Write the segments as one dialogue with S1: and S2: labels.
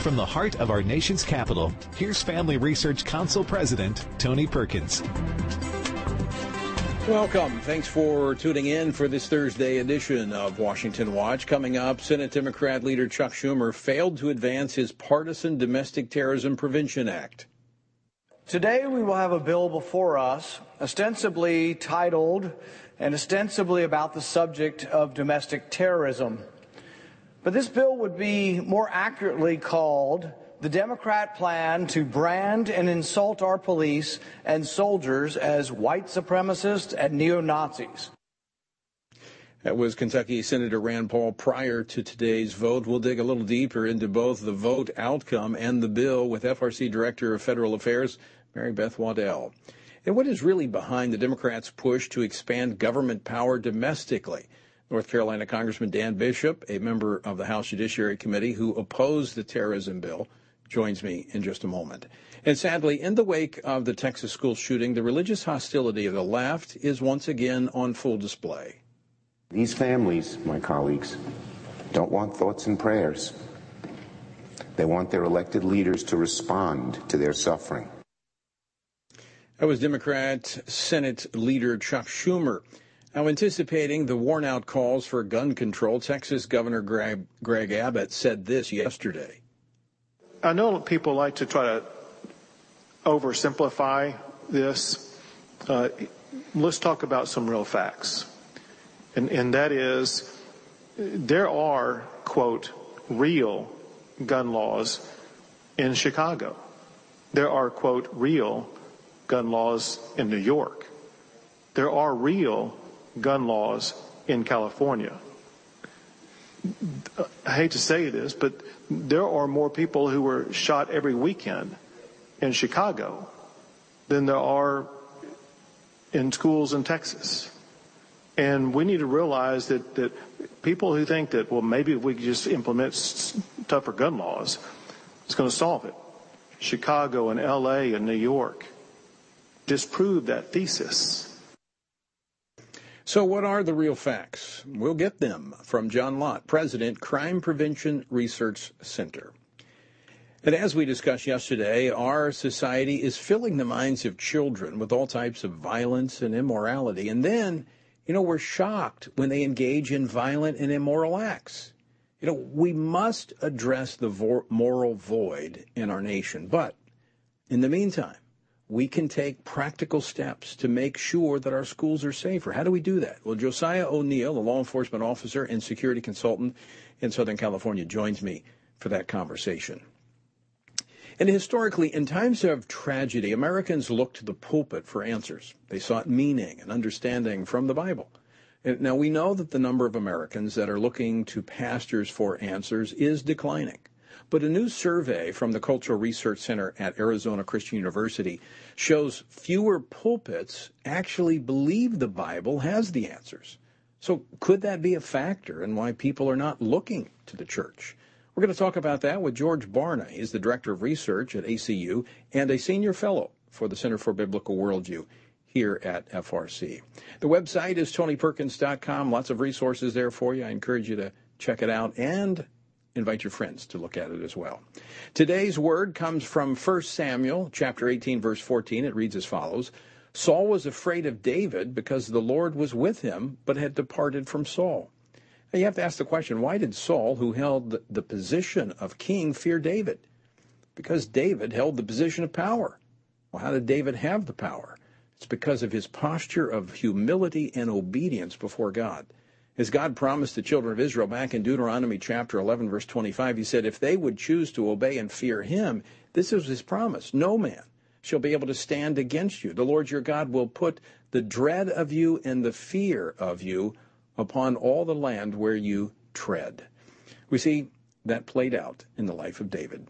S1: From the heart of our nation's capital, here's Family Research Council President Tony Perkins.
S2: Welcome. Thanks for tuning in for this Thursday edition of Washington Watch. Coming up, Senate Democrat leader Chuck Schumer failed to advance his partisan Domestic Terrorism Prevention Act.
S3: Today we will have a bill before us ostensibly titled and ostensibly about the subject of domestic terrorism. But this bill would be more accurately called the Democrat plan to brand and insult our police and soldiers as white supremacists and neo Nazis.
S2: That was Kentucky Senator Rand Paul prior to today's vote. We'll dig a little deeper into both the vote outcome and the bill with FRC Director of Federal Affairs, Mary Beth Waddell. And what is really behind the Democrats' push to expand government power domestically? North Carolina Congressman Dan Bishop, a member of the House Judiciary Committee who opposed the terrorism bill, joins me in just a moment. And sadly, in the wake of the Texas school shooting, the religious hostility of the left is once again on full display.
S4: These families, my colleagues, don't want thoughts and prayers. They want their elected leaders to respond to their suffering.
S2: That was Democrat Senate leader Chuck Schumer. Now, anticipating the worn out calls for gun control, Texas Governor Greg, Greg Abbott said this yesterday.
S5: I know people like to try to oversimplify this. Uh, let's talk about some real facts. And, and that is, there are, quote, real gun laws in Chicago. There are, quote, real gun laws in New York. There are real gun laws in California. I hate to say this, but there are more people who were shot every weekend in Chicago than there are in schools in Texas. And we need to realize that, that people who think that, well, maybe if we just implement tougher gun laws, it's going to solve it. Chicago and LA and New York disprove that thesis.
S2: So, what are the real facts? We'll get them from John Lott, President, Crime Prevention Research Center. And as we discussed yesterday, our society is filling the minds of children with all types of violence and immorality. And then, you know, we're shocked when they engage in violent and immoral acts. You know, we must address the vo- moral void in our nation. But in the meantime, we can take practical steps to make sure that our schools are safer. How do we do that? Well, Josiah O'Neill, a law enforcement officer and security consultant in Southern California, joins me for that conversation. And historically, in times of tragedy, Americans looked to the pulpit for answers. They sought meaning and understanding from the Bible. Now, we know that the number of Americans that are looking to pastors for answers is declining. But a new survey from the Cultural Research Center at Arizona Christian University shows fewer pulpits actually believe the Bible has the answers. So, could that be a factor in why people are not looking to the church? We're going to talk about that with George Barna. He's the Director of Research at ACU and a Senior Fellow for the Center for Biblical Worldview here at FRC. The website is tonyperkins.com. Lots of resources there for you. I encourage you to check it out and invite your friends to look at it as well. Today's word comes from 1 Samuel chapter 18 verse 14. It reads as follows: Saul was afraid of David because the Lord was with him, but had departed from Saul. Now you have to ask the question, why did Saul, who held the position of king, fear David? Because David held the position of power. Well, how did David have the power? It's because of his posture of humility and obedience before God. As God promised the children of Israel back in Deuteronomy chapter 11, verse 25, he said, If they would choose to obey and fear him, this is his promise. No man shall be able to stand against you. The Lord your God will put the dread of you and the fear of you upon all the land where you tread. We see that played out in the life of David.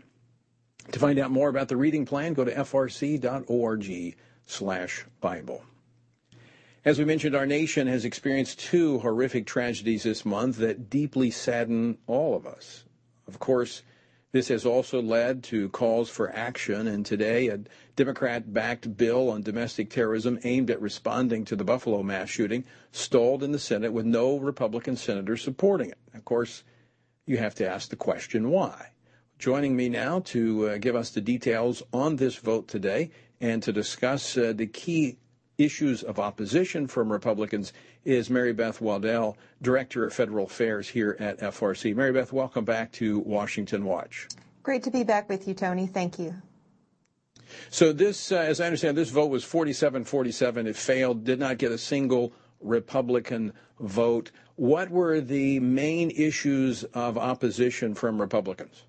S2: To find out more about the reading plan, go to frc.org slash Bible. As we mentioned, our nation has experienced two horrific tragedies this month that deeply sadden all of us. Of course, this has also led to calls for action, and today a Democrat backed bill on domestic terrorism aimed at responding to the Buffalo mass shooting stalled in the Senate with no Republican senators supporting it. Of course, you have to ask the question why. Joining me now to uh, give us the details on this vote today and to discuss uh, the key issues of opposition from Republicans is Mary Beth Waddell, Director of Federal Affairs here at FRC. Mary Beth, welcome back to Washington Watch.
S6: Great to be back with you, Tony. Thank you.
S2: So this, uh, as I understand, this vote was 47-47. It failed, did not get a single Republican vote. What were the main issues of opposition from Republicans?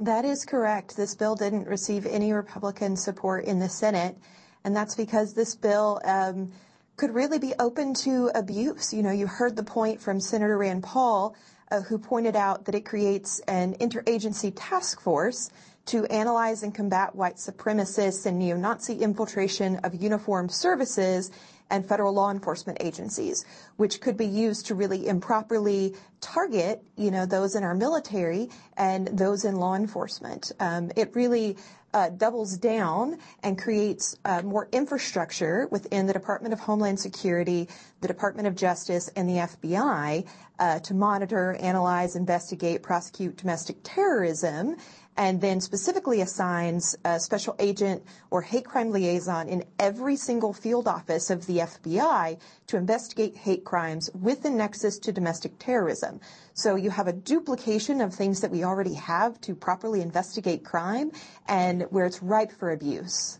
S6: That is correct. This bill didn't receive any Republican support in the Senate, and that's because this bill um, could really be open to abuse. You know, you heard the point from Senator Rand Paul, uh, who pointed out that it creates an interagency task force to analyze and combat white supremacists and neo-Nazi infiltration of uniformed services and federal law enforcement agencies, which could be used to really improperly target, you know, those in our military and those in law enforcement. Um, it really uh, doubles down and creates uh, more infrastructure within the Department of Homeland Security, the Department of Justice, and the FBI uh, to monitor, analyze, investigate, prosecute domestic terrorism and then specifically assigns a special agent or hate crime liaison in every single field office of the FBI to investigate hate crimes with a nexus to domestic terrorism. So you have a duplication of things that we already have to properly investigate crime and where it's ripe for abuse.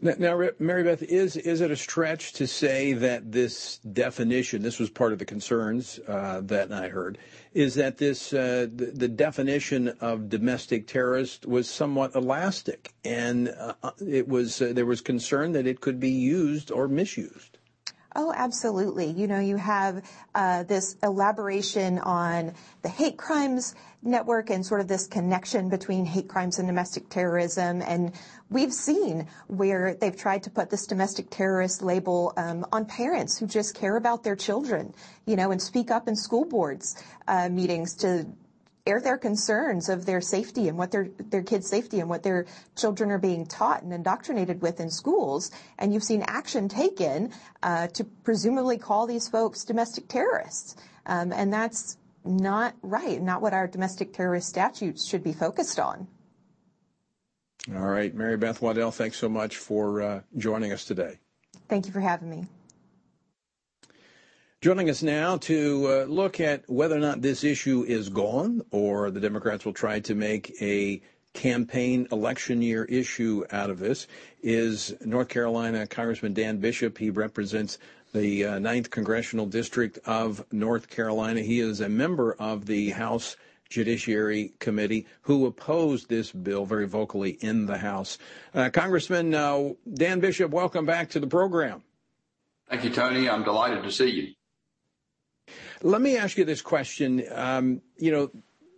S2: Now, Mary Beth, is is it a stretch to say that this definition, this was part of the concerns uh, that I heard, is that this uh, the, the, definition of domestic terrorist was somewhat elastic, and uh, it was uh, there was concern that it could be used or misused.
S6: Oh, absolutely. You know, you have uh, this elaboration on the hate crimes network and sort of this connection between hate crimes and domestic terrorism. And we've seen where they've tried to put this domestic terrorist label um, on parents who just care about their children, you know, and speak up in school boards uh, meetings to air their concerns of their safety and what their their kids' safety and what their children are being taught and indoctrinated with in schools. And you've seen action taken uh, to presumably call these folks domestic terrorists, um, and that's not right. Not what our domestic terrorist statutes should be focused on.
S2: All right, Mary Beth Waddell, thanks so much for uh, joining us today.
S6: Thank you for having me.
S2: Joining us now to uh, look at whether or not this issue is gone or the Democrats will try to make a campaign election year issue out of this is North Carolina Congressman Dan Bishop. He represents the uh, 9th Congressional District of North Carolina. He is a member of the House Judiciary Committee who opposed this bill very vocally in the House. Uh, Congressman uh, Dan Bishop, welcome back to the program.
S7: Thank you, Tony. I'm delighted to see you.
S2: Let me ask you this question. Um, you know,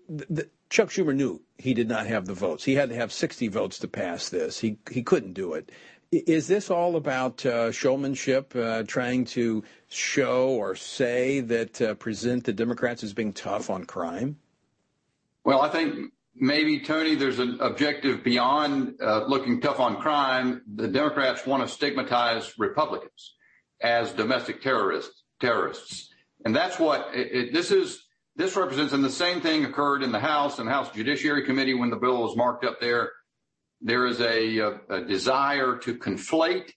S2: the, the, Chuck Schumer knew he did not have the votes. He had to have 60 votes to pass this. He he couldn't do it. Is this all about uh, showmanship, uh, trying to show or say that uh, present the Democrats as being tough on crime?
S7: Well, I think maybe Tony, there's an objective beyond uh, looking tough on crime. The Democrats want to stigmatize Republicans as domestic terrorists. Terrorists. And that's what this is. This represents, and the same thing occurred in the House and House Judiciary Committee when the bill was marked up there. There is a, desire to conflate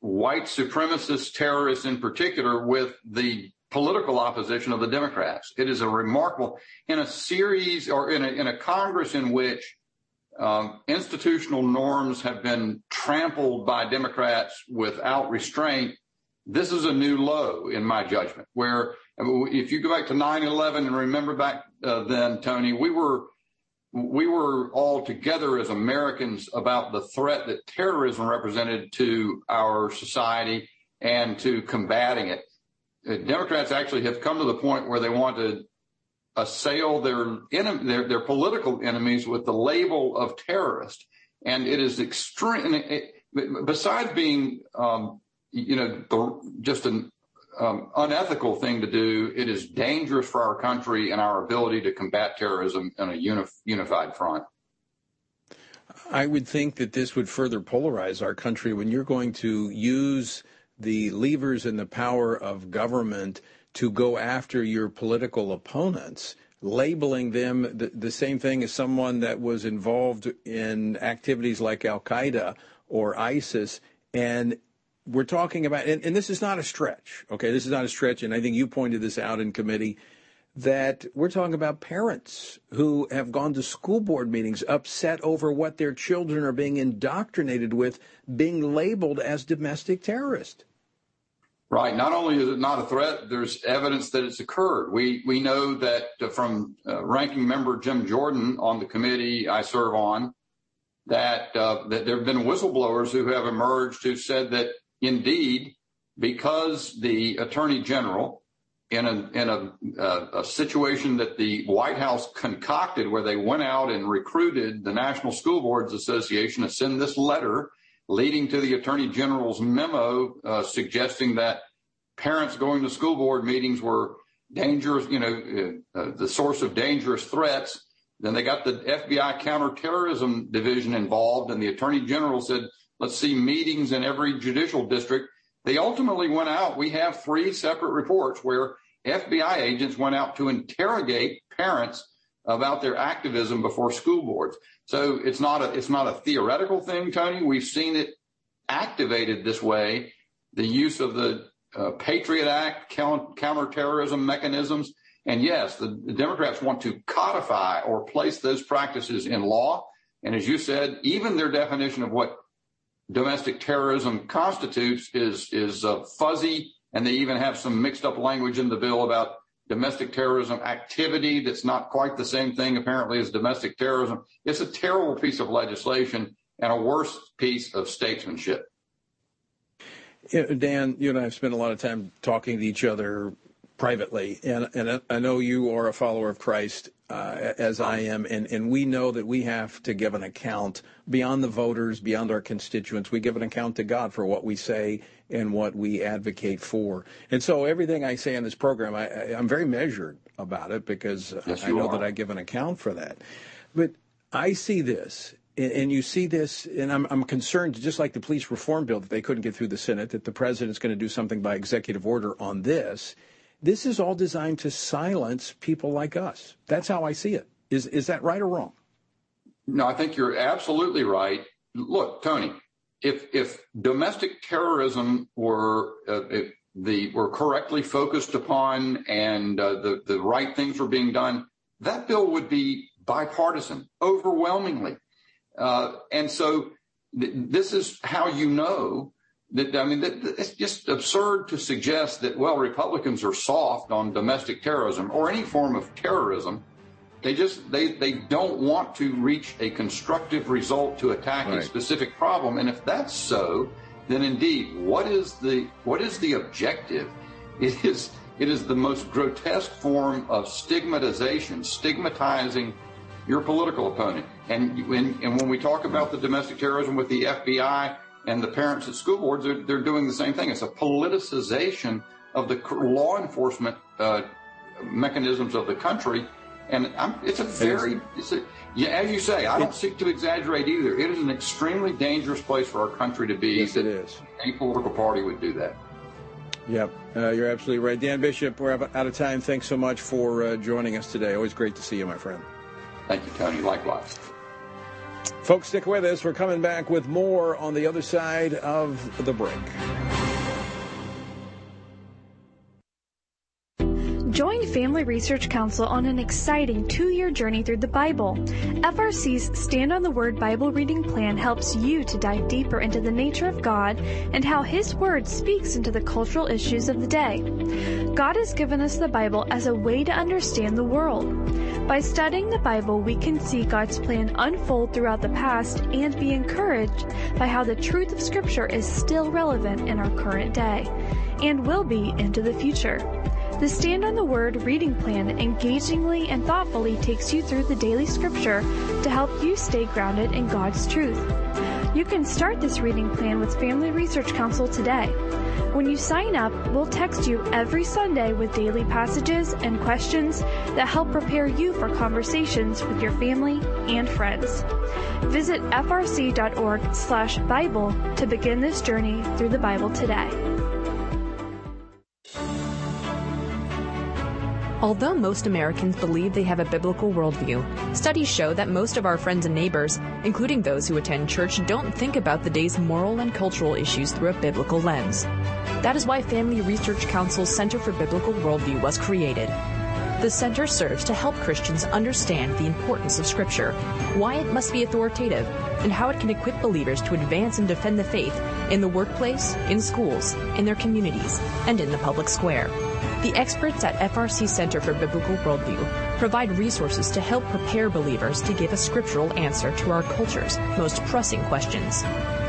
S7: white supremacist terrorists in particular with the political opposition of the Democrats. It is a remarkable, in a series or in a, in a Congress in which um, institutional norms have been trampled by Democrats without restraint, this is a new low in my judgment, where if you go back to 9-11 and remember back uh, then, Tony, we were we were all together as Americans about the threat that terrorism represented to our society and to combating it. Uh, Democrats actually have come to the point where they want to assail their political enemies with the label of terrorist. And it is extreme. Besides being um, you know, just an um, unethical thing to do. It is dangerous for our country and our ability to combat terrorism on a unif- unified front.
S2: I would think that this would further polarize our country when you're going to use the levers and the power of government to go after your political opponents. labeling them the, the same thing as someone that was involved in activities like Al Qaeda or ISIS. And we're talking about, and, and, this is not a stretch, okay? This is not a stretch, and I think you pointed this out in committee that we're talking about parents who have gone to school board meetings upset over what their children are being indoctrinated with, being labeled as domestic terrorists.
S7: Right. Not only is it not a threat, there's evidence that it's occurred. We we know that uh, from uh, ranking member Jim Jordan on the committee I serve on, that uh, that there have been whistleblowers who have emerged who said that indeed, because the attorney general in a in a, a situation that the White House concocted, where they went out and recruited the National School Boards Association to send this letter leading to the Attorney General's memo uh, suggesting that parents going to school board meetings were dangerous, you know, uh, uh, the source of dangerous threats. Then they got the FBI counterterrorism division involved, and the Attorney General said, let's see meetings in every judicial district. They ultimately went out. We have three separate reports where FBI agents went out to interrogate parents about their activism before school boards. So it's not a it's not a theoretical thing, Tony. We've seen it activated this way. The use of the uh, Patriot Act counterterrorism mechanisms, and yes, the, the Democrats want to codify or place those practices in law. And as you said, even their definition of what domestic terrorism constitutes is is uh, fuzzy, and they even have some mixed up language in the bill about domestic terrorism activity that's not quite the same thing apparently as domestic terrorism. It's a terrible piece of legislation and a worse piece of statesmanship.
S2: Dan, you and I have spent a lot of time talking to each other privately, and, and I know you are a follower of Christ uh, as I am, and, and we know that we have to give an account beyond the voters, beyond our constituents. We give an account to God for what we say and what we advocate for. And so everything I say in this program, I, am very measured about it because
S7: yes,
S2: I know
S7: are.
S2: that I give an account for that. But I see this, and you see this, and I'm, I'm, concerned, just like the police reform bill that they couldn't get through the Senate, that the president's going to do something by executive order on this. This is all designed to silence people like us. That's how I see it. Is is that right or wrong?
S7: No, I think you're absolutely right. Look, Tony, if if domestic terrorism were uh, the were correctly focused upon and uh, the the right things were being done, that bill would be bipartisan overwhelmingly. Uh, and so th- this is how you know I mean it's just absurd to suggest that well Republicans are soft on domestic terrorism or any form of terrorism they just they they don't want to reach a constructive result to attack right. a specific problem. And if that's so, then indeed, what is the what is the objective? It is it is the most grotesque form of stigmatization, stigmatizing your political opponent. And when and when we talk about the domestic terrorism with the FBI and the parents at school boards, they're, they're doing the same thing. It's a politicization of the law enforcement uh, mechanisms of the country and I'm, it's a very, it's a, yeah, as you say, I don't seek to exaggerate either. It is an extremely dangerous place for our country to be.
S2: Yes, it is.
S7: Any political party would do that.
S2: Yep, uh, you're absolutely right. Dan Bishop, we're out of time. Thanks so much for uh, joining us today. Always great to see you, my friend.
S7: Thank you, Tony. Likewise.
S2: Folks, stick with us. We're coming back with more on the other side of the break.
S8: Family Research Council on an exciting two year journey through the Bible. FRC's Stand on the Word Bible reading plan helps you to dive deeper into the nature of God and how His Word speaks into the cultural issues of the day. God has given us the Bible as a way to understand the world. By studying the Bible, we can see God's plan unfold throughout the past and be encouraged by how the truth of Scripture is still relevant in our current day and will be into the future. The Stand on the Word reading plan engagingly and thoughtfully takes you through the daily scripture to help you stay grounded in God's truth. You can start this reading plan with Family Research Council today. When you sign up, we'll text you every Sunday with daily passages and questions that help prepare you for conversations with your family and friends. Visit frc.org/bible to begin this journey through the Bible today.
S9: Although most Americans believe they have a biblical worldview, studies show that most of our friends and neighbors, including those who attend church, don't think about the day's moral and cultural issues through a biblical lens. That is why Family Research Council's Center for Biblical Worldview was created. The center serves to help Christians understand the importance of Scripture, why it must be authoritative, and how it can equip believers to advance and defend the faith in the workplace, in schools, in their communities, and in the public square. The experts at FRC Center for Biblical Worldview provide resources to help prepare believers to give a scriptural answer to our culture's most pressing questions.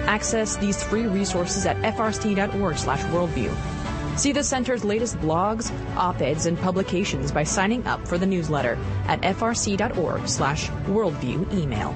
S9: Access these free resources at frc.org/worldview. See the center's latest blogs, op-eds, and publications by signing up for the newsletter at frc.org/worldview email.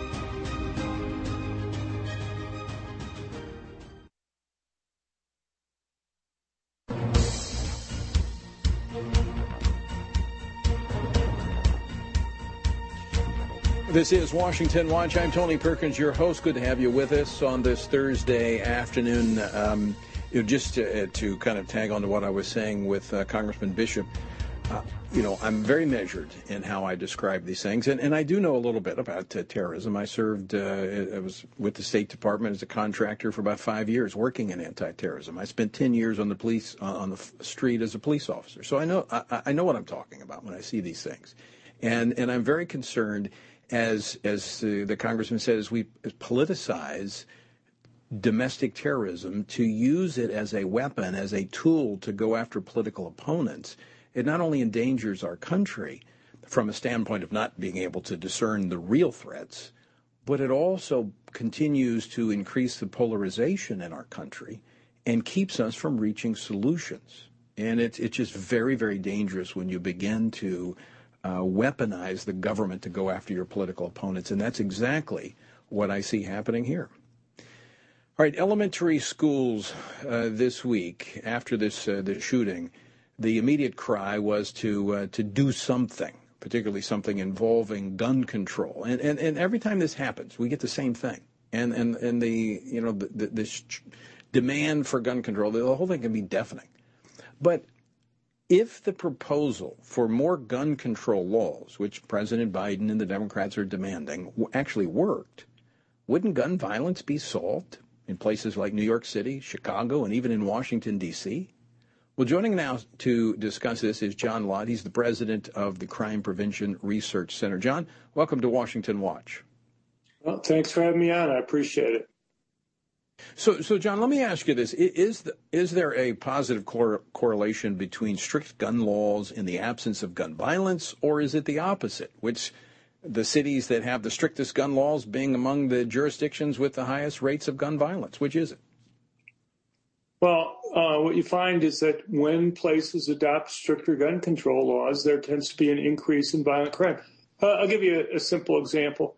S2: This is Washington Watch. I'm Tony Perkins, your host. Good to have you with us on this Thursday afternoon. Um, you know, just to, uh, to, kind of tag on to what I was saying with uh, Congressman Bishop, uh, you know, I'm very measured in how I describe these things, and, and I do know a little bit about uh, terrorism. I served, uh, I was with the State Department as a contractor for about five years, working in anti-terrorism. I spent ten years on the police uh, on the street as a police officer, so I know I, I know what I'm talking about when I see these things, and and I'm very concerned as as the, congressman said, as we politicize domestic terrorism to use it as a weapon, as a tool to go after political opponents, it not only endangers our country from a standpoint of not being able to discern the real threats, but it also continues to increase the polarization in our country and keeps us from reaching solutions. And it's it's just very, very dangerous when you begin to uh, weaponize the government to go after your political opponents. And that's exactly what I see happening here. All right, elementary schools uh, this week after this uh, this shooting, the immediate cry was to uh, to do something, particularly something involving gun control. And, and and every time this happens, we get the same thing. And and and the you know the, the, this demand for gun control, the whole thing can be deafening. But if the proposal for more gun control laws, which President Biden and the Democrats are demanding, actually worked, wouldn't gun violence be solved in places like New York City, Chicago, and even in Washington, D.C.? Well, joining now to discuss this is John Lott. He's the president of the Crime Prevention Research Center. John, welcome to Washington Watch.
S10: Well, thanks for having me on. I appreciate it.
S2: So, so John, let me ask you this: Is the, is there a positive cor- correlation between strict gun laws and the absence of gun violence, or is it the opposite? Which the cities that have the strictest gun laws being among the jurisdictions with the highest rates of gun violence? Which is it?
S10: Well, uh, what you find is that when places adopt stricter gun control laws, there tends to be an increase in violent crime. Uh, I'll give you a, a simple example.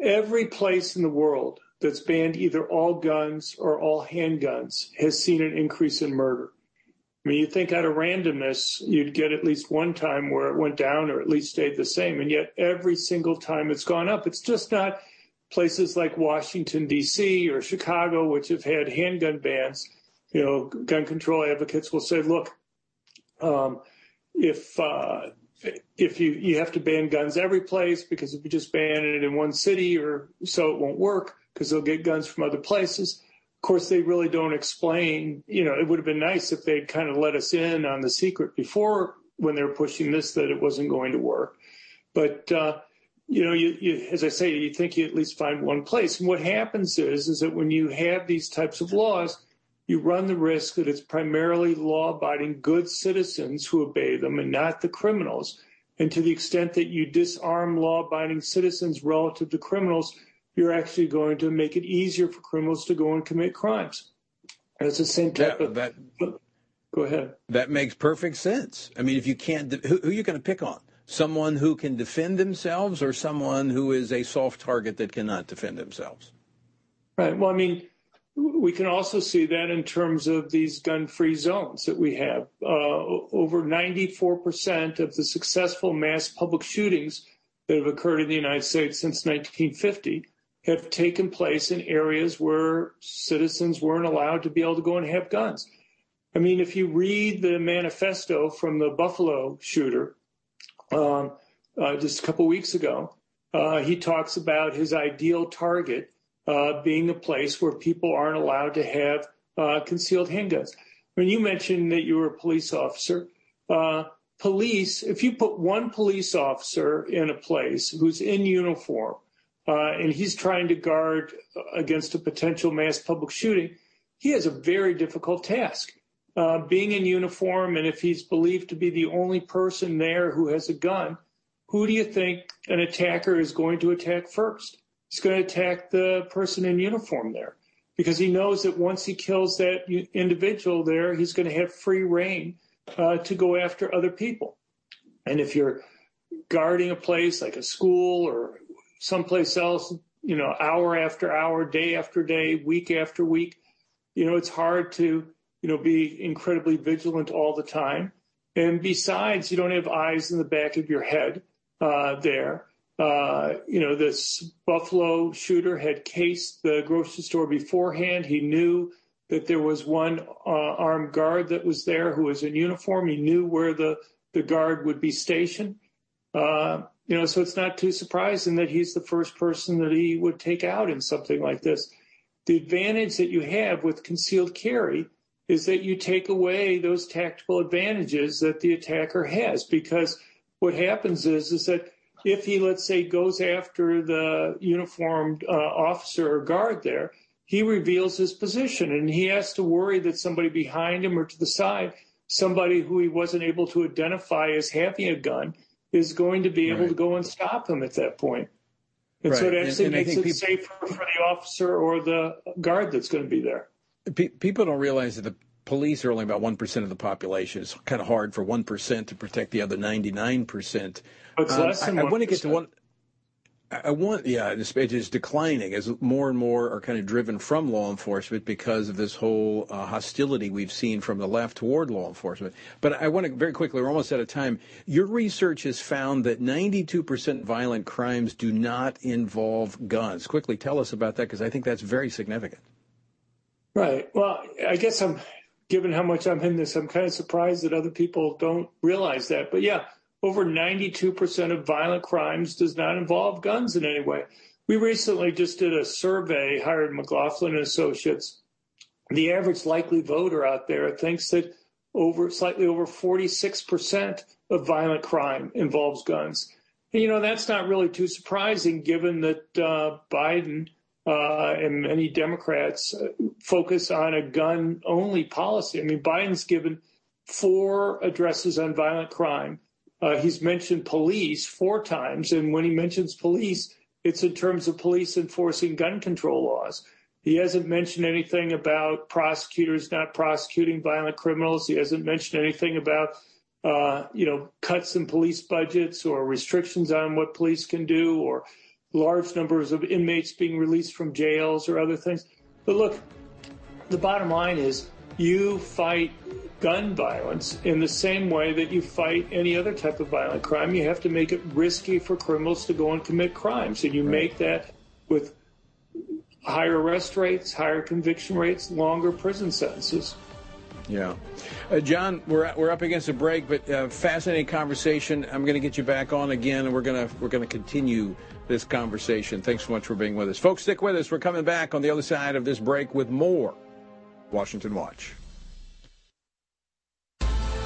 S10: Every place in the world that's banned either all guns or all handguns has seen an increase in murder. I mean, you think out of randomness, you'd get at least one time where it went down or at least stayed the same. And yet every single time it's gone up. It's just not places like Washington, D.C. or Chicago, which have had handgun bans. You know, gun control advocates will say, look, um, if uh, if you you have to ban guns every place because if you just ban it in one city or so, it won't work because they'll get guns from other places. Of course, they really don't explain. You know, it would have been nice if they'd kind of let us in on the secret before when they were pushing this that it wasn't going to work. But uh, you know, you, you, as I say, you think you at least find one place. And what happens is, is that when you have these types of laws, you run the risk that it's primarily law-abiding good citizens who obey them and not the criminals. And to the extent that you disarm law-abiding citizens relative to criminals, you're actually going to make it easier for criminals to go and commit crimes. It's the same type
S2: that,
S10: of.
S2: That,
S10: go ahead.
S2: That makes perfect sense. I mean, if you can't, who, who are you going to pick on? Someone who can defend themselves, or someone who is a soft target that cannot defend themselves?
S10: Right. Well, I mean, we can also see that in terms of these gun-free zones that we have. Uh, over 94% of the successful mass public shootings that have occurred in the United States since 1950 have taken place in areas where citizens weren't allowed to be able to go and have guns. I mean, if you read the manifesto from the Buffalo shooter um, uh, just a couple weeks ago, uh, he talks about his ideal target uh, being a place where people aren't allowed to have uh, concealed handguns. When you mentioned that you were a police officer, uh, police, if you put one police officer in a place who's in uniform and he's trying to guard against a potential mass public shooting, he has a very difficult task. Uh, being in uniform, and if he's believed to be the only person there who has a gun, who do you think an attacker is going to attack first? He's going to attack the person in uniform there because he knows that once he kills that individual there, he's going to have free rein uh, to go after other people. And if you're guarding a place like a school or someplace else, you know, hour after hour, day after day, week after week, you know, it's hard to, you know, be incredibly vigilant all the time. And besides, you don't have eyes in the back of your head uh, there. Uh, you know, this Buffalo shooter had cased the grocery store beforehand. He knew that there was one uh, armed guard that was there who was in uniform. He knew where the, the guard would be stationed. Uh, you know, so it's not too surprising that he's the first person that he would take out in something like this. The advantage that you have with concealed carry is that you take away those tactical advantages that the attacker has because what happens is is that if he let's say goes after the uniformed uh, officer or guard there he reveals his position and he has to worry that somebody behind him or to the side, somebody who he wasn't able to identify as having a gun, is going to be able right. to go and stop him at that point. And right. so it actually and, and makes it people, safer for the officer or the guard that's going to be there.
S2: People don't realize that the police are only about 1% of the population. It's kind of hard for 1% to protect the other 99%.
S10: It's um, less than I, I
S2: want to get to one. I want, yeah, it is declining as more and more are kind of driven from law enforcement because of this whole uh, hostility we've seen from the left toward law enforcement. But I want to very quickly, we're almost out of time. Your research has found that 92% violent crimes do not involve guns. Quickly tell us about that because I think that's very significant.
S10: Right. Well, I guess I'm, given how much I'm in this, I'm kind of surprised that other people don't realize that. But yeah, over 92% of violent crimes does not involve guns in any way. We recently just did a survey, hired McLaughlin and Associates. The average likely voter out there thinks that over slightly over 46% of violent crime involves guns. And, you know, that's not really too surprising given that uh, Biden uh, and many Democrats uh, focus on a gun only policy. I mean, Biden's given four addresses on violent crime uh, he's mentioned police four times, and when he mentions police, it's in terms of police enforcing gun control laws. He hasn't mentioned anything about prosecutors not prosecuting violent criminals. He hasn't mentioned anything about, uh, you know, cuts in police budgets or restrictions on what police can do or large numbers of inmates being released from jails or other things. But look, the bottom line is you fight gun violence in the same way that you fight any other type of violent crime. You have to make it risky for criminals to go and commit crimes. And you right. make that with higher arrest rates, higher conviction rates, longer prison sentences.
S2: Yeah. Uh, John, we're, we're up against a break, but uh, fascinating conversation. I'm going to get you back on again, and we're going to we're going to continue this conversation. Thanks so much for being with us. Folks, stick with us. We're coming back on the other side of this break with more Washington Watch.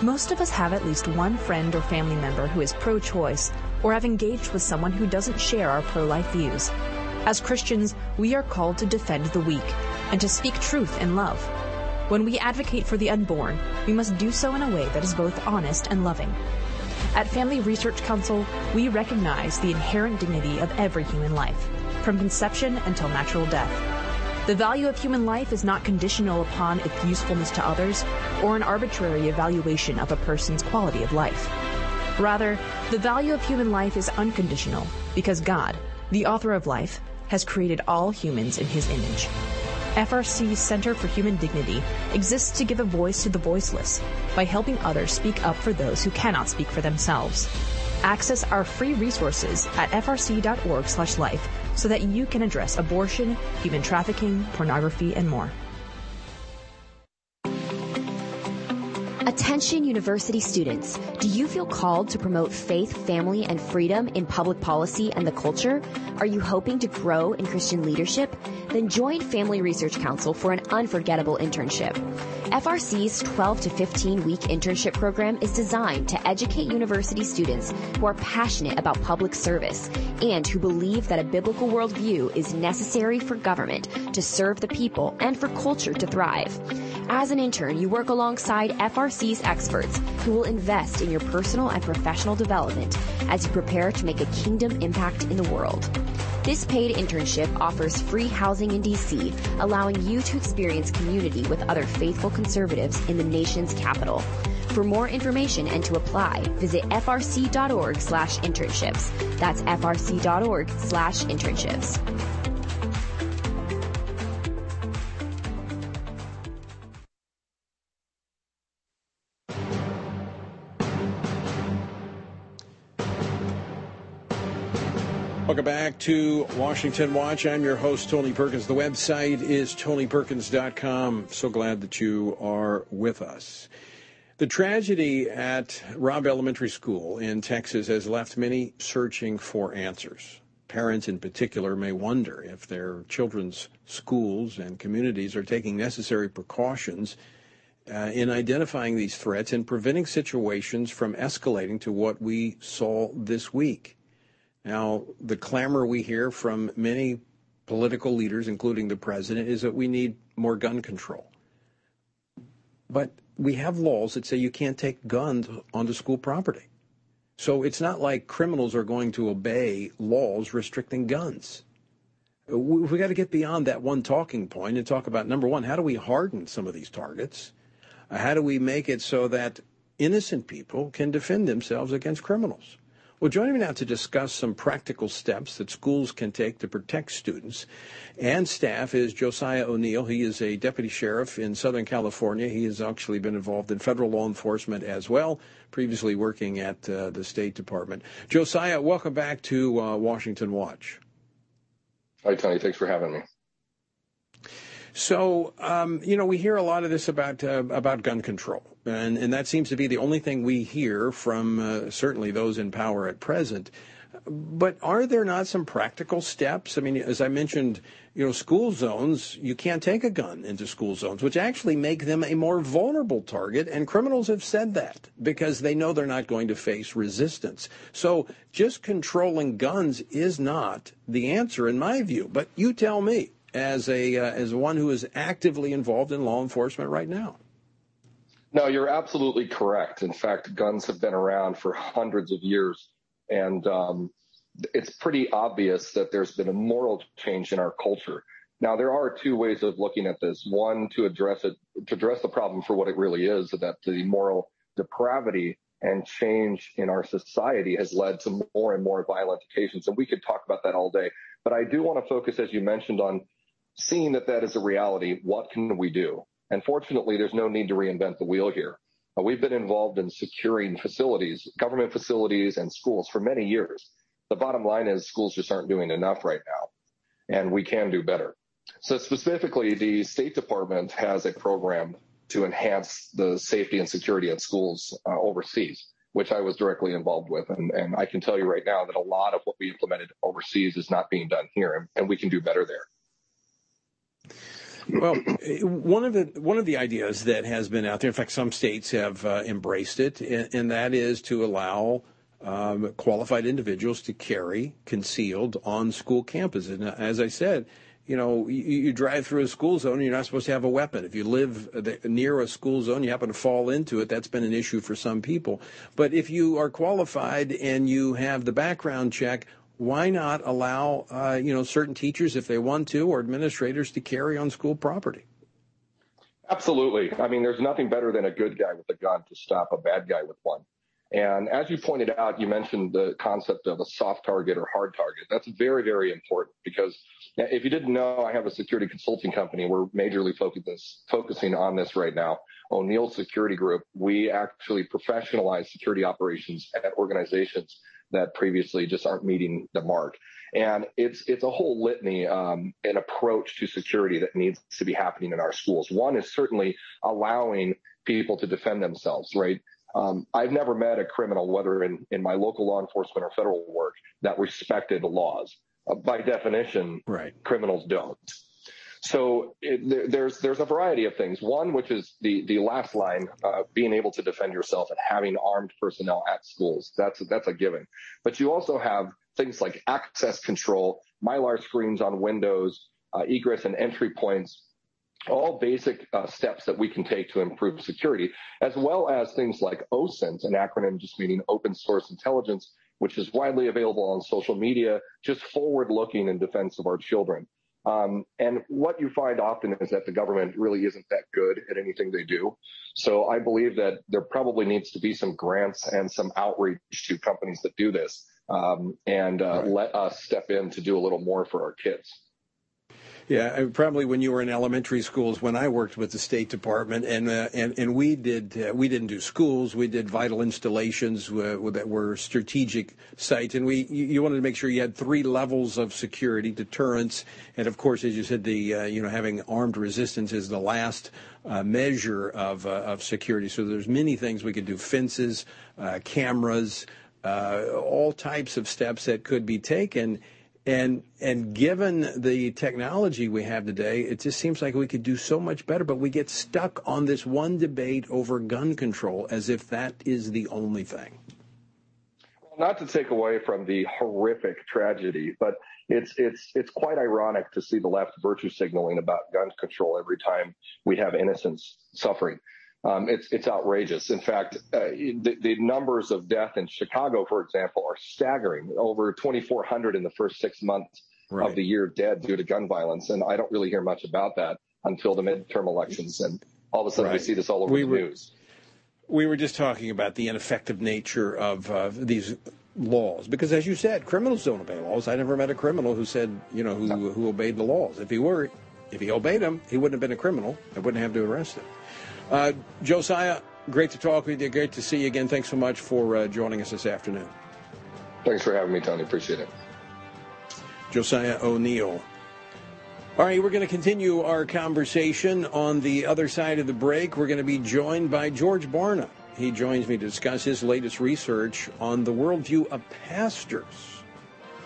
S9: Most of us have at least one friend or family member who is pro choice or have engaged with someone who doesn't share our pro life views. As Christians, we are called to defend the weak and to speak truth in love. When we advocate for the unborn, we must do so in a way that is both honest and loving. At Family Research Council, we recognize the inherent dignity of every human life, from conception until natural death. The value of human life is not conditional upon its usefulness to others or an arbitrary evaluation of a person's quality of life. Rather, the value of human life is unconditional because God, the author of life, has created all humans in his image. FRC's Center for Human Dignity exists to give a voice to the voiceless by helping others speak up for those who cannot speak for themselves. Access our free resources at frc.org/life so that you can address abortion, human trafficking, pornography, and more.
S11: Attention university students, do you feel called to promote faith, family, and freedom in public policy and the culture? Are you hoping to grow in Christian leadership? Then join Family Research Council for an unforgettable internship. FRC's 12 to 15 week internship program is designed to educate university students who are passionate about public service and who believe that a biblical worldview is necessary for government to serve the people and for culture to thrive. As an intern, you work alongside FRC's experts who will invest in your personal and professional development as you prepare to make a kingdom impact in the world. This paid internship offers free housing in DC, allowing you to experience community with other faithful conservatives in the nation's capital. For more information and to apply, visit frc.org slash internships. That's frc.org slash internships.
S2: Welcome back to Washington Watch. I'm your host, Tony Perkins. The website is tonyperkins.com. So glad that you are with us. The tragedy at Robb Elementary School in Texas has left many searching for answers. Parents, in particular, may wonder if their children's schools and communities are taking necessary precautions uh, in identifying these threats and preventing situations from escalating to what we saw this week. Now, the clamor we hear from many political leaders, including the president, is that we need more gun control. But we have laws that say you can't take guns onto school property. So it's not like criminals are going to obey laws restricting guns. We, have got to get beyond that one talking point and talk about number one, how do we harden some of these targets? How do we make it so that innocent people can defend themselves against criminals? Well, joining me now to discuss some practical steps that schools can take to protect students and staff is Josiah O'Neill. He is a deputy sheriff in Southern California. He has actually been involved in federal law enforcement as well, previously working at uh, the State Department. Josiah, welcome back to uh, Washington Watch.
S12: Hi, Tony. Thanks for having me.
S2: So, um, you know, we hear a lot of this about uh, about gun control, and and that seems to be the only thing we hear from uh, certainly those in power at present. But are there not some practical steps? I mean, as I mentioned, you know, school zones, you can't take a gun into school zones, which actually make them a more vulnerable target. And criminals have said that because they know they're not going to face resistance. So just controlling guns is not the answer, in my view. But you tell me as a uh, as one who is actively involved in law enforcement right now.
S12: No, you're absolutely correct. In fact, guns have been around for hundreds of years, and um, it's pretty obvious that there's been a moral change in our culture. Now, there are two ways of looking at this. One, to address it, to address the problem for what it really is, that the moral depravity and change in our society has led to more and more violent occasions. And we could talk about that all day. But I do want to focus, as you mentioned, on seeing that that is a reality, what can we do? Fortunately, there's no need to reinvent the wheel here. Uh, we've been involved in securing facilities, government facilities and schools for many years. The bottom line is schools just aren't doing enough right now, and we can do better. So specifically, the State Department has a program to enhance the safety and security in schools uh, overseas, which I was directly involved with. And, I can tell you right now that a lot of what we implemented overseas is not being done here, and we can do better there.
S2: Well, one of the one of the ideas that has been out there, in fact, some states have uh, embraced it, and, and, that is to allow um, qualified individuals to carry concealed on school campuses. And as I said, you know, you, you, drive through a school zone you're not supposed to have a weapon. If you live near a school zone, you happen to fall into it, that's been an issue for some people. But if you are qualified and you have the background check, why not allow, uh, you know, certain teachers, if they want to, or administrators to carry on school property?
S12: Absolutely. I mean, there's nothing better than a good guy with a gun to stop a bad guy with one. And as you pointed out, you mentioned the concept of a soft target or hard target. That's very, very important because if you didn't know, I have a security consulting company. We're majorly focus, focusing on this right now. O'Neill Security Group. We actually professionalize security operations at organizations that previously just aren't meeting the mark. And it's it's a whole litany, um, an approach to security that needs to be happening in our schools. One is certainly allowing people to defend themselves, right? Um, I've never met a criminal, whether in, in my local law enforcement or federal work, that respected the laws. Uh, by definition,
S2: right.
S12: criminals don't. So it, there, there's there's a variety of things. One, which is the the last line, uh, being able to defend yourself and having armed personnel at schools. That's that's a given. But you also have things like access control, mylar screens on windows, uh, egress and entry points, all basic uh, steps that we can take to improve security, as well as things like OSINT, an acronym just meaning open source intelligence, which is widely available on social media, just forward looking in defense of our children. Um, and what you find often is that the government really isn't that good at anything they do. So I believe that there probably needs to be some grants and some outreach to companies that do this um, and uh, right. let us step in to do a little more for our kids.
S2: Yeah, probably when you were in elementary schools. When I worked with the State Department, and uh, and and we did uh, we didn't do schools. We did vital installations uh, that were strategic sites, and we you, wanted to make sure you had three levels of security, deterrence, and of course, as you said, the uh, you know having armed resistance is the last uh, measure of uh, of security. So there's many things we could do: fences, cameras, all types of steps that could be taken and and given the technology we have today, it just seems like we could do so much better. But we get stuck on this one debate over gun control as if that is the only thing.
S12: Well, not to take away from the horrific tragedy, but it's it's it's quite ironic to see the left virtue signaling about gun control every time we have innocents suffering. Um, it's it's outrageous. In fact, uh, the, the, numbers of death in Chicago, for example, are staggering. Over 2,400 in the first six months right. of the year dead due to gun violence, and I don't really hear much about that until the midterm elections, and all of a sudden right. we see this all over we the were, news.
S2: We were just talking about the ineffective nature of uh, these laws because, as you said, criminals don't obey laws. I never met a criminal who said, you know, who who obeyed the laws. If he were, if he obeyed them, he wouldn't have been a criminal. I wouldn't have to arrest him. Uh, Josiah, great to talk with you. Great to see you again. Thanks so much for uh, joining us this afternoon.
S12: Thanks for having me, Tony. Appreciate it.
S2: Josiah O'Neill. All right, we're going to continue our conversation on the other side of the break. We're going to be joined by George Barna. He joins me to discuss his latest research on the worldview of pastors.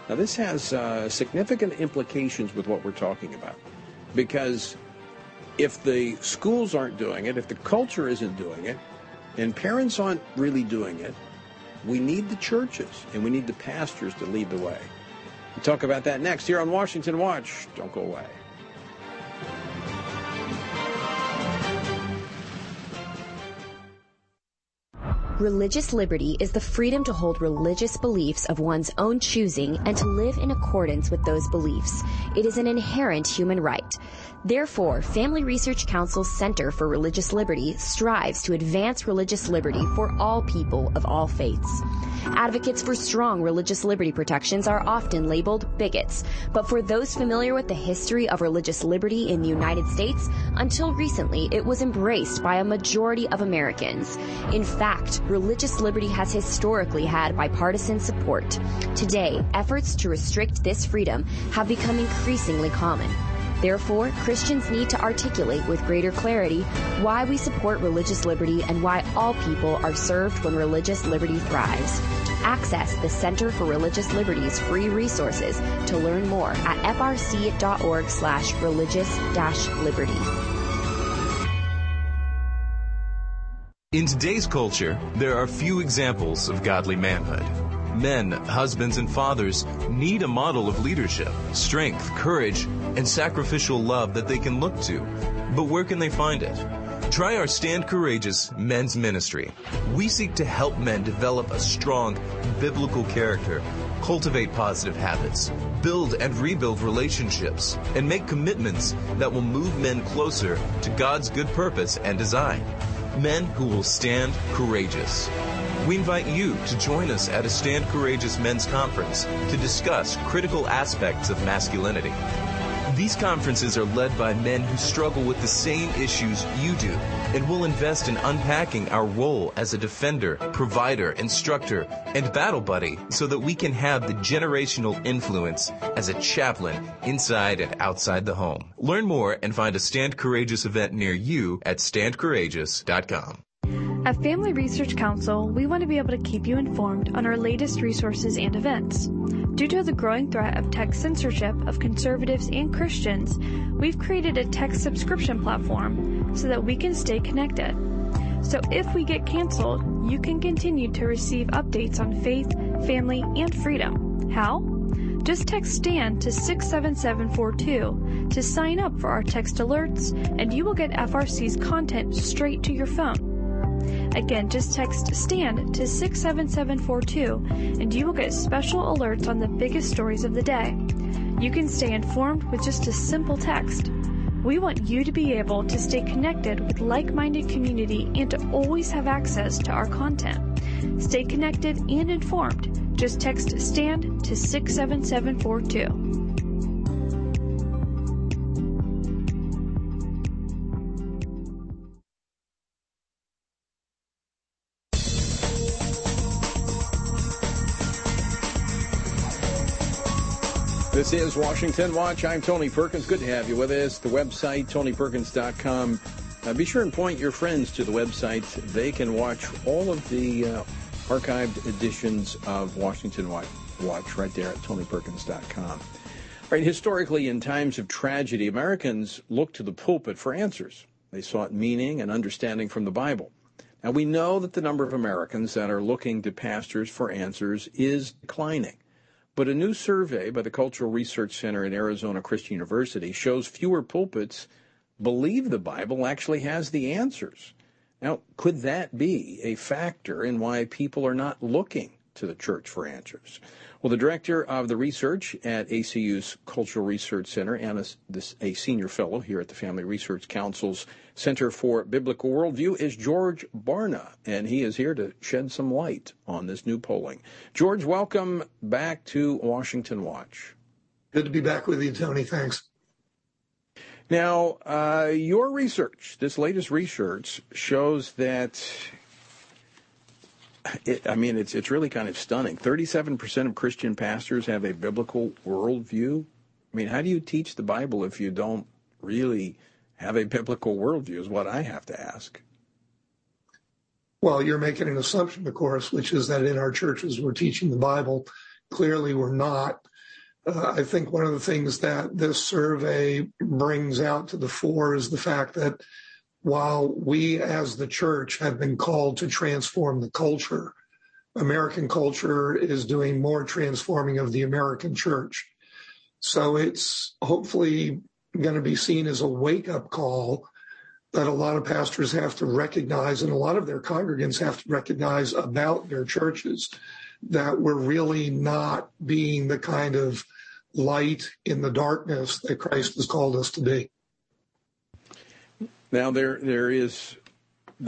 S2: Now, this has uh, significant implications with what we're talking about because if the schools aren't doing it, if the culture isn't doing it, and parents aren't really doing it, we need the churches and we need the pastors to lead the way. We'll talk about that next here on Washington Watch. Don't go away.
S11: Religious liberty is the freedom to hold religious beliefs of one's own choosing and to live in accordance with those beliefs. It is an inherent human right. Therefore, Family Research Council's Center for Religious Liberty strives to advance religious liberty for all people of all faiths. Advocates for strong religious liberty protections are often labeled bigots, but for those familiar with the history of religious liberty in the United States, until recently it was embraced by a majority of Americans. In fact, religious liberty has historically had bipartisan support. Today, efforts to restrict this freedom have become increasingly common. Therefore, Christians need to articulate with greater clarity why we support religious liberty and why all people are served when religious liberty thrives. Access the Center for Religious Liberty's free resources to learn more at frc.org slash religious
S13: In today's culture, there are few examples of godly manhood. Men, husbands, and fathers need a model of leadership, strength, courage, and sacrificial love that they can look to. But where can they find it? Try our Stand Courageous men's ministry. We seek to help men develop a strong biblical character, cultivate positive habits, build and rebuild relationships, and make commitments that will move men closer to God's good purpose and design. Men who will stand courageous. We invite you to join us at a Stand Courageous Men's Conference to discuss critical aspects of masculinity. These conferences are led by men who struggle with the same issues you do and will invest in unpacking our role as a defender, provider, instructor, and battle buddy so that we can have the generational influence as a chaplain inside and outside the home. Learn more and find a Stand Courageous event near you at standcourageous.com.
S8: At Family Research Council, we want to be able to keep you informed on our latest resources and events. Due to the growing threat of tech censorship of conservatives and Christians, we've created a tech subscription platform so that we can stay connected. So if we get canceled, you can continue to receive updates on faith, family, and freedom. How? Just text STAND to 67742 to sign up for our text alerts, and you will get FRC's content straight to your phone. Again, just text STAND to 67742 and you will get special alerts on the biggest stories of the day. You can stay informed with just a simple text. We want you to be able to stay connected with like-minded community and to always have access to our content. Stay connected and informed. Just text STAND to 67742.
S2: This is Washington Watch. I'm Tony Perkins. Good to have you with us. The website, tonyperkins.com. Uh, be sure and point your friends to the website. They can watch all of the uh, archived editions of Washington Watch, right there at tonyperkins.com. Right, historically, in times of tragedy, Americans looked to the pulpit for answers. They sought meaning and understanding from the Bible. Now, we know that the number of Americans that are looking to pastors for answers is declining. But a new survey by the Cultural Research Center at Arizona Christian University shows fewer pulpits believe the Bible actually has the answers. Now, could that be a factor in why people are not looking to the church for answers? Well, the director of the research at ACU's Cultural Research Center and a, a, senior fellow here at the Family Research Council's Center for Biblical Worldview is George Barna, and he is here to shed some light on this new polling. George, welcome back to Washington Watch.
S14: Good to be back with you, Tony. Thanks.
S2: Now, uh, your research, this latest research, shows that it, I mean, it's it's really kind of stunning. Thirty-seven percent of Christian pastors have a biblical worldview. I mean, how do you teach the Bible if you don't really have a biblical worldview? Is what I have to ask.
S14: Well, you're making an assumption, of course, which is that in our churches we're teaching the Bible. Clearly, we're not. Uh, I think one of the things that this survey brings out to the fore is the fact that while we as the church have been called to transform the culture, American culture is doing more transforming of the American church. So it's hopefully going to be seen as a wake up call that a lot of pastors have to recognize and a lot of their congregants have to recognize about their churches that we're really not being the kind of light in the darkness that Christ has called us to be.
S2: Now there there is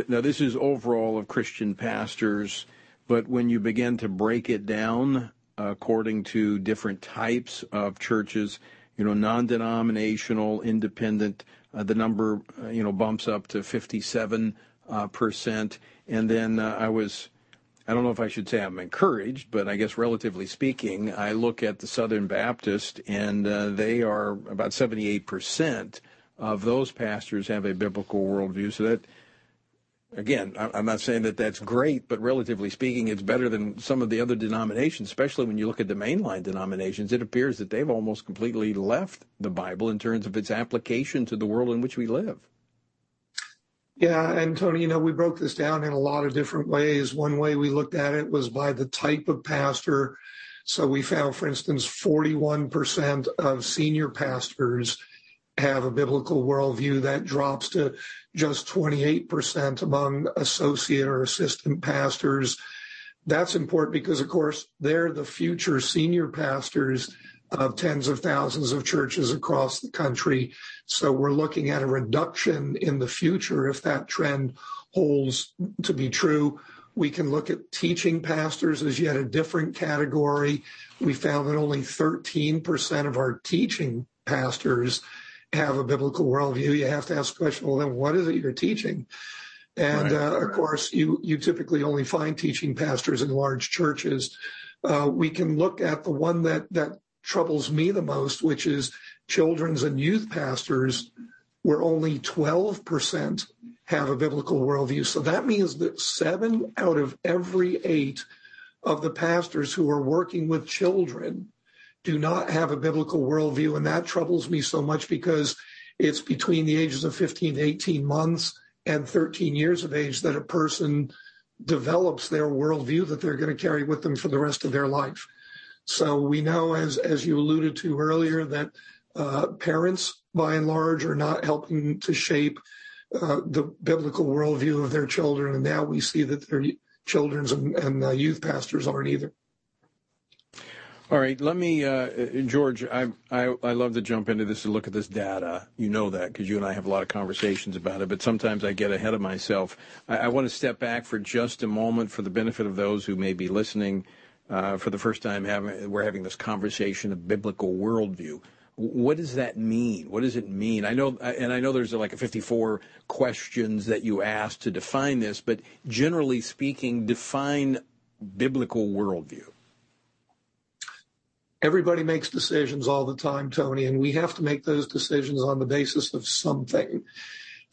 S2: now this is overall of Christian pastors, but when you begin to break it down according to different types of churches, you know, non-denominational, independent, uh, the number uh, you know bumps up to 57 uh, percent, and then I was I don't know if I should say I'm encouraged, but I guess relatively speaking, I look at the Southern Baptist and they are about 78% of those pastors have a biblical worldview. So that, again, I'm not saying that that's great, but relatively speaking, it's better than some of the other denominations, especially when you look at the mainline denominations. It appears that they've almost completely left the Bible in terms of its application to the world in which we live.
S14: Yeah, and Tony, you know, we broke this down in a lot of different ways. One way we looked at it was by the type of pastor. So we found, for instance, 41% of senior pastors have a biblical worldview that drops to just 28% among associate or assistant pastors. That's important because, of course, they're the future senior pastors of tens of thousands of churches across the country. So we're looking at a reduction in the future if that trend holds to be true. We can look at teaching pastors as yet a different category. We found that only 13% of our teaching pastors have a biblical worldview. You have to ask the question, well, then what is it you're teaching? And right. uh, of course, you you typically only find teaching pastors in large churches. Uh, we can look at the one that that troubles me the most, which is children's and youth pastors, where only 12% have a biblical worldview. So that means that seven out of every eight of the pastors who are working with children do not have a biblical worldview. And that troubles me so much because it's between the ages of 15 to 18 months and 13 years of age that a person develops their worldview that they're going to carry with them for the rest of their life. So we know, as as you alluded to earlier, that uh, parents, by and large, are not helping to shape uh, the biblical worldview of their children, and now we see that their children's and, and uh, youth pastors aren't either.
S2: All right, let me, uh, George. I, I I love to jump into this and look at this data. You know that because you and I have a lot of conversations about it. But sometimes I get ahead of myself. I, I want to step back for just a moment for the benefit of those who may be listening uh, for the first time having, we're having this conversation of biblical worldview. What does that mean? What does it mean? I know, and I know there's like a 54 questions that you ask to define this, but generally speaking, define biblical worldview.
S14: Everybody makes decisions all the time, Tony, and we have to make those decisions on the basis of something.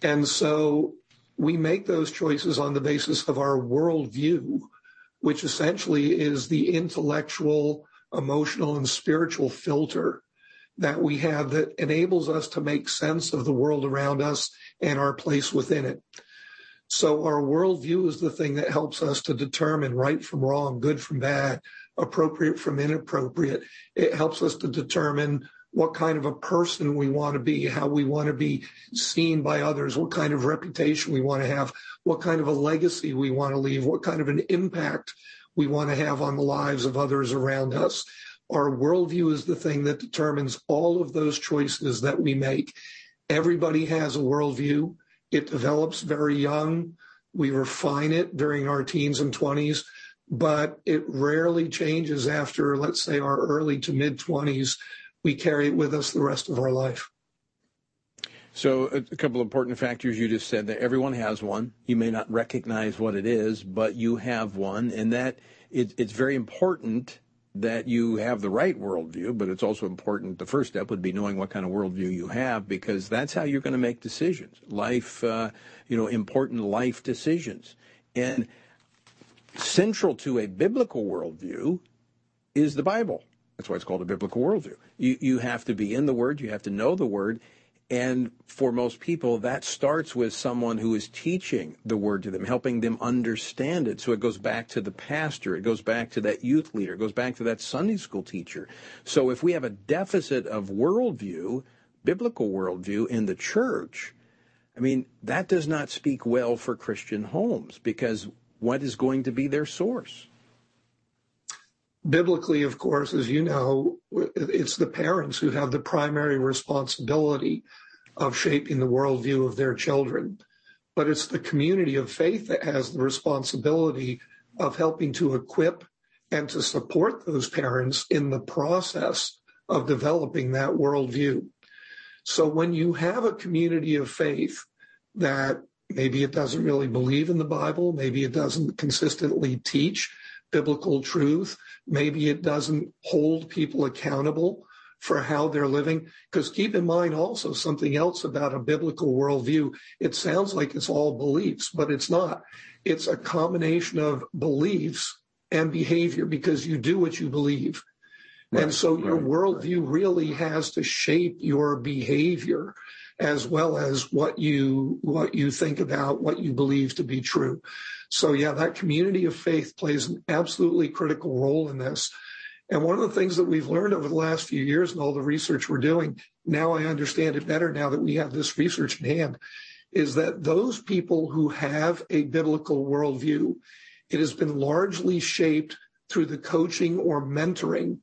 S14: And so we make those choices on the basis of our worldview which essentially is the intellectual, emotional, and spiritual filter that we have that enables us to make sense of the world around us and our place within it. So our worldview is the thing that helps us to determine right from wrong, good from bad, appropriate from inappropriate. It helps us to determine what kind of a person we want to be, how we want to be seen by others, what kind of reputation we want to have, what kind of a legacy we want to leave, what kind of an impact we want to have on the lives of others around us. Our worldview is the thing that determines all of those choices that we make. Everybody has a worldview. It develops very young. We refine it during our teens and 20s, but it rarely changes after, let's say, our early to mid 20s we carry it with us the rest of our life.
S2: So, a couple of important factors you just said that everyone has one. You may not recognize what it is, but you have one, and that it, it's very important that you have the right worldview, but it's also important. The first step would be knowing what kind of worldview you have, because that's how you're going to make decisions, life, uh, you know, important life decisions. And central to a biblical worldview is the Bible. That's why it's called a biblical worldview. You, you have to be in the Word, you have to know the Word, and for most people, that starts with someone who is teaching the Word to them, helping them understand it. So it goes back to the pastor, it goes back to that youth leader, it goes back to that Sunday school teacher. So if we have a deficit of worldview, biblical worldview in the church, I mean, that does not speak well for Christian homes because what is going to be their source?
S14: biblically, of course, as you know, it's the parents who have the primary responsibility of shaping the worldview of their children. But it's the community of faith that has the responsibility of helping to equip and to support those parents in the process of developing that worldview. So when you have a community of faith that Maybe it doesn't really believe in the Bible. Maybe it doesn't consistently teach biblical truth. Maybe it doesn't hold people accountable for how they're living. Because keep in mind also something else about a biblical worldview. It sounds like it's all beliefs, but it's not. It's a combination of beliefs and behavior because you do what you believe. Right, and so your right, worldview right. really has to shape your behavior as well as what you what you think about what you believe to be true. So yeah, that community of faith plays an absolutely critical role in this. And one of the things that we've learned over the last few years and all the research we're doing, now I understand it better now that we have this research in hand, is that those people who have a biblical worldview, it has been largely shaped through the coaching or mentoring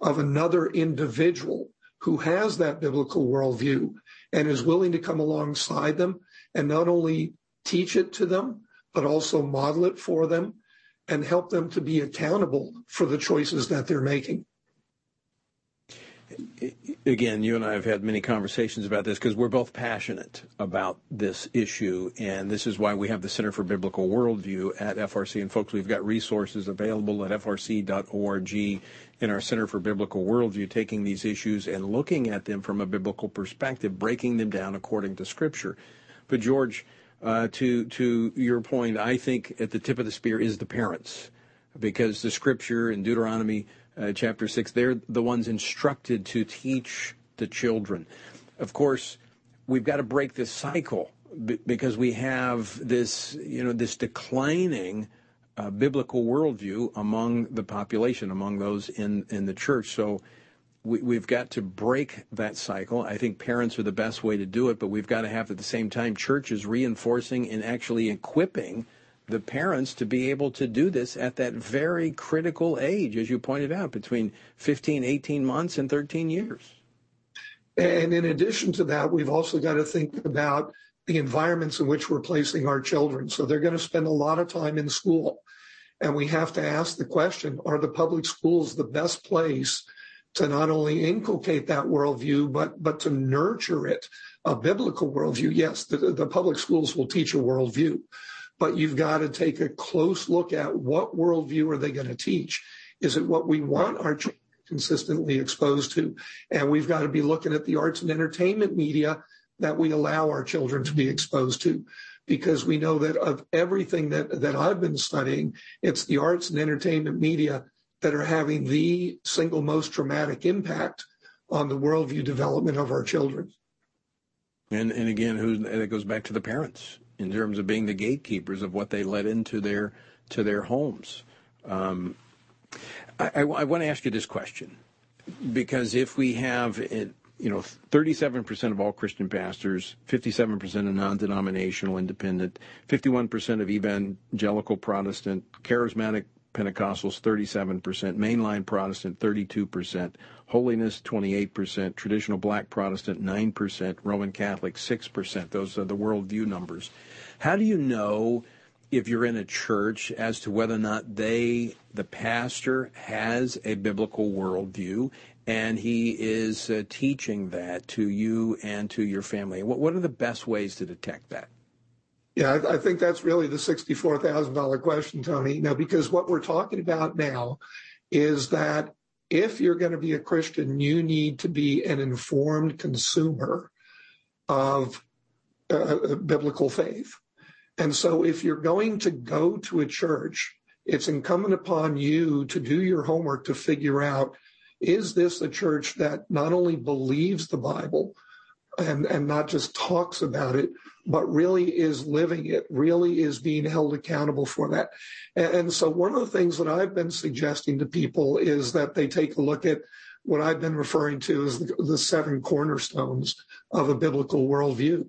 S14: of another individual who has that biblical worldview and is willing to come alongside them and not only teach it to them, but also model it for them and help them to be accountable for the choices that they're making.
S2: Again, you and I have had many conversations about this because we're both passionate about this issue, and this is why we have the Center for Biblical Worldview at FRC. And folks, we've got resources available at frc.org in our Center for Biblical Worldview, taking these issues and looking at them from a biblical perspective, breaking them down according to Scripture. But George, uh, to to your point, I think at the tip of the spear is the parents, because the Scripture in Deuteronomy uh, chapter six, they're the ones instructed to teach the children. Of course, we've got to break this cycle because we have this, you know, this declining uh, biblical worldview among the population, among those in, in the church. So we, have got to break that cycle. I think parents are the best way to do it, but we've got to have at the same time churches reinforcing and actually equipping the parents to be able to do this at that very critical age, as you pointed out, between 15, 18 months and 13 years.
S14: And in addition to that, we've also got to think about the environments in which we're placing our children. So they're going to spend a lot of time in school. And we have to ask the question, are the public schools the best place to not only inculcate that worldview, but, but to nurture it, a biblical worldview? Yes, the, the public schools will teach a worldview, but you've got to take a close look at what worldview are they going to teach? Is it what we want our children consistently exposed to? And we've got to be looking at the arts and entertainment media that we allow our children to be exposed to because we know that of everything that, that I've been studying, it's the arts and entertainment media that are having the single most dramatic impact on the worldview development of our children.
S2: And and again, who it goes back to the parents in terms of being the gatekeepers of what they let into their to their homes. Um, I, I, I want to ask you this question because if we have it, you know, 37% of all Christian pastors, 57% of non-denominational independent, 51% of evangelical Protestant, charismatic Pentecostals 37%, mainline Protestant 32%, holiness 28%, traditional black Protestant 9%, Roman Catholic 6%. Those are the worldview numbers. How do you know if you're in a church as to whether or not they, the pastor, has a biblical worldview and he is uh, teaching that to you and to your family? What, what are the best ways to detect that?
S14: Yeah, I, think that's really the $64,000 question, Tony. Now, because what we're talking about now is that if you're going to be a Christian, you need to be an informed consumer of uh, uh biblical faith. And so if you're going to go to a church, it's incumbent upon you to do your homework to figure out is this a church that not only believes the Bible and, and not just talks about it, but really is living it, really is being held accountable for that. And, so one of the things that I've been suggesting to people is that they take a look at what I've been referring to as the, the seven cornerstones of a biblical worldview.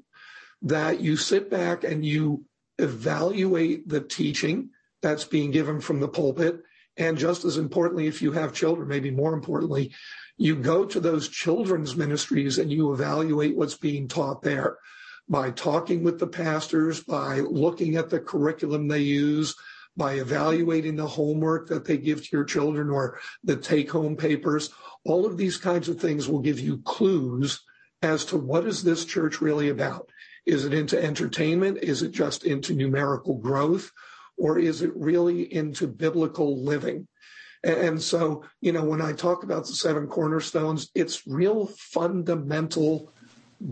S14: That you sit back and you evaluate the teaching that's being given from the pulpit. And just as importantly, if you have children, maybe more importantly, you go to those children's ministries and you evaluate what's being taught there by talking with the pastors, by looking at the curriculum they use, by evaluating the homework that they give to your children or the take home papers. All of these kinds of things will give you clues as to what is this church really about. Is it into entertainment? Is it just into numerical growth? Or is it really into biblical living? And so, you know, when I talk about the seven cornerstones, it's real fundamental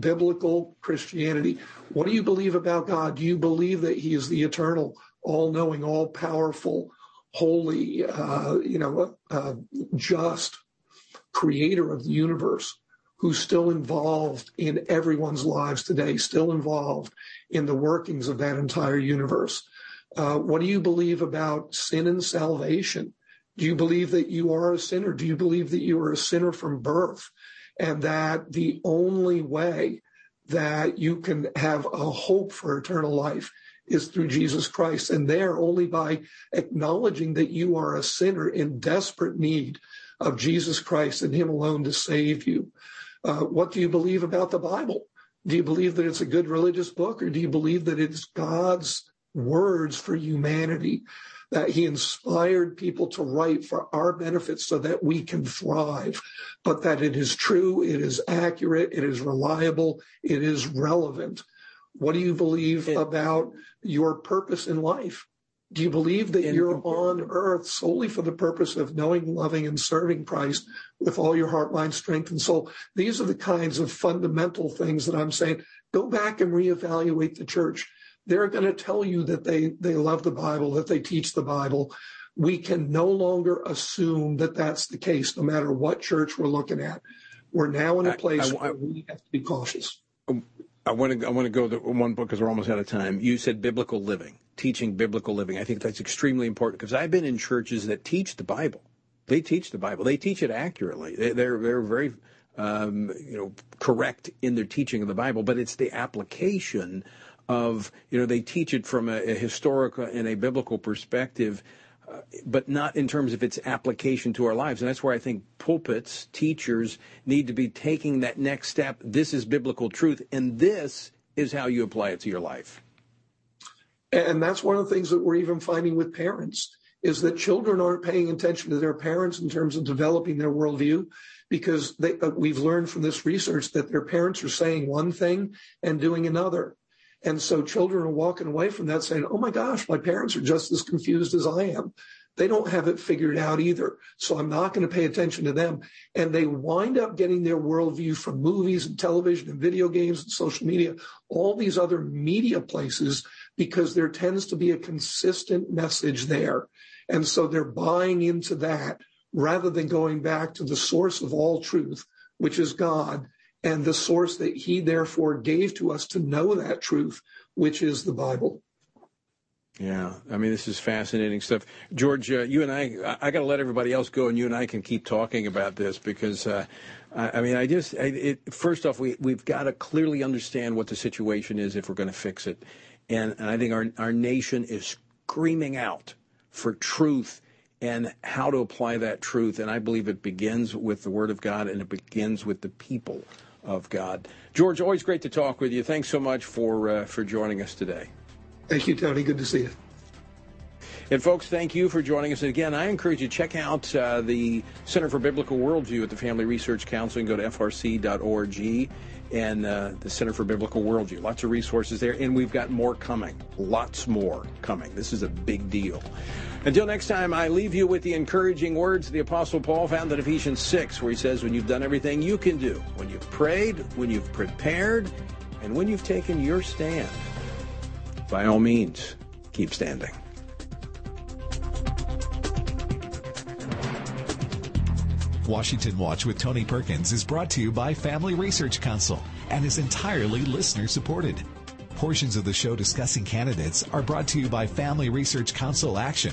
S14: biblical Christianity. What do you believe about God? Do you believe that He is the eternal, all knowing, all powerful, holy, uh, you know, uh, just creator of the universe? Who's still involved in everyone's lives today, still involved in the workings of that entire universe. Uh, what do you believe about sin and salvation? Do you believe that you are a sinner? Do you believe that you are a sinner from birth? And that the only way that you can have a hope for eternal life is through Jesus Christ. And there, only by acknowledging that you are a sinner in desperate need of Jesus Christ and Him alone to save you. Uh, what do you believe about the Bible? Do you believe that it's a good religious book, or do you believe that it's God's words for humanity? That he inspired people to write for our benefit so that we can thrive, but that it is true, it is accurate, it is reliable, it is relevant. What do you believe about your purpose in life? Do you believe that you're on earth solely for the purpose of knowing, loving, and serving Christ with all your heart, mind, strength, and soul? These are the kinds of fundamental things that I'm saying. Go back and reevaluate the church they're going to tell you that they, they love the Bible, that they teach the Bible. We can no longer assume that that's the case, no matter what church we're looking at. We're now in a place I, I, where we have to be cautious.
S2: I want to I want to go to one book because we're almost out of time. You said biblical living, teaching biblical living. I think that's extremely important because I've been in churches that teach the Bible. They teach the Bible. They teach it accurately. They, they're they're very um, you know correct in their teaching of the Bible, but it's the application of, you know, they teach it from a, a historical and a biblical perspective, uh, but not in terms of its application to our lives. And that's where I think pulpits, teachers need to be taking that next step. This is biblical truth, and this is how you apply it to your life.
S14: And that's one of the things that we're even finding with parents is that children aren't paying attention to their parents in terms of developing their worldview because they, uh, we've learned from this research that their parents are saying one thing and doing another. And so children are walking away from that saying, oh my gosh, my parents are just as confused as I am. They don't have it figured out either. So I'm not going to pay attention to them. And they wind up getting their worldview from movies and television and video games and social media, all these other media places, because there tends to be a consistent message there. And so they're buying into that rather than going back to the source of all truth, which is God, and the source that he therefore gave to us to know that truth, which is the Bible.
S2: Yeah, I mean, this is fascinating stuff. George, uh, you and I, I got to let everybody else go, and you and I can keep talking about this because, uh, I, I, mean, I just, I, it, first off, we, we've got to clearly understand what the situation is if we're going to fix it. And, and I think our, our nation is screaming out for truth and how to apply that truth. And I believe it begins with the Word of God and it begins with the people of God. George, always great to talk with you. Thanks so much for uh, for joining us today.
S14: Thank you, Tony. Good to see you.
S2: And folks, thank you for joining us. And again, I encourage you to check out uh, the Center for Biblical Worldview at the Family Research Council and go to frc.org and uh, the Center for Biblical Worldview. Lots of resources there, and we've got more coming. Lots more coming. This is a big deal. Until next time, I leave you with the encouraging words the Apostle Paul found in Ephesians 6, where he says, When you've done everything you can do, when you've prayed, when you've prepared, and when you've taken your stand, by all means, keep standing.
S1: Washington Watch with Tony Perkins is brought to you by Family Research Council and is entirely listener supported. Portions of the show discussing candidates are brought to you by Family Research Council Action.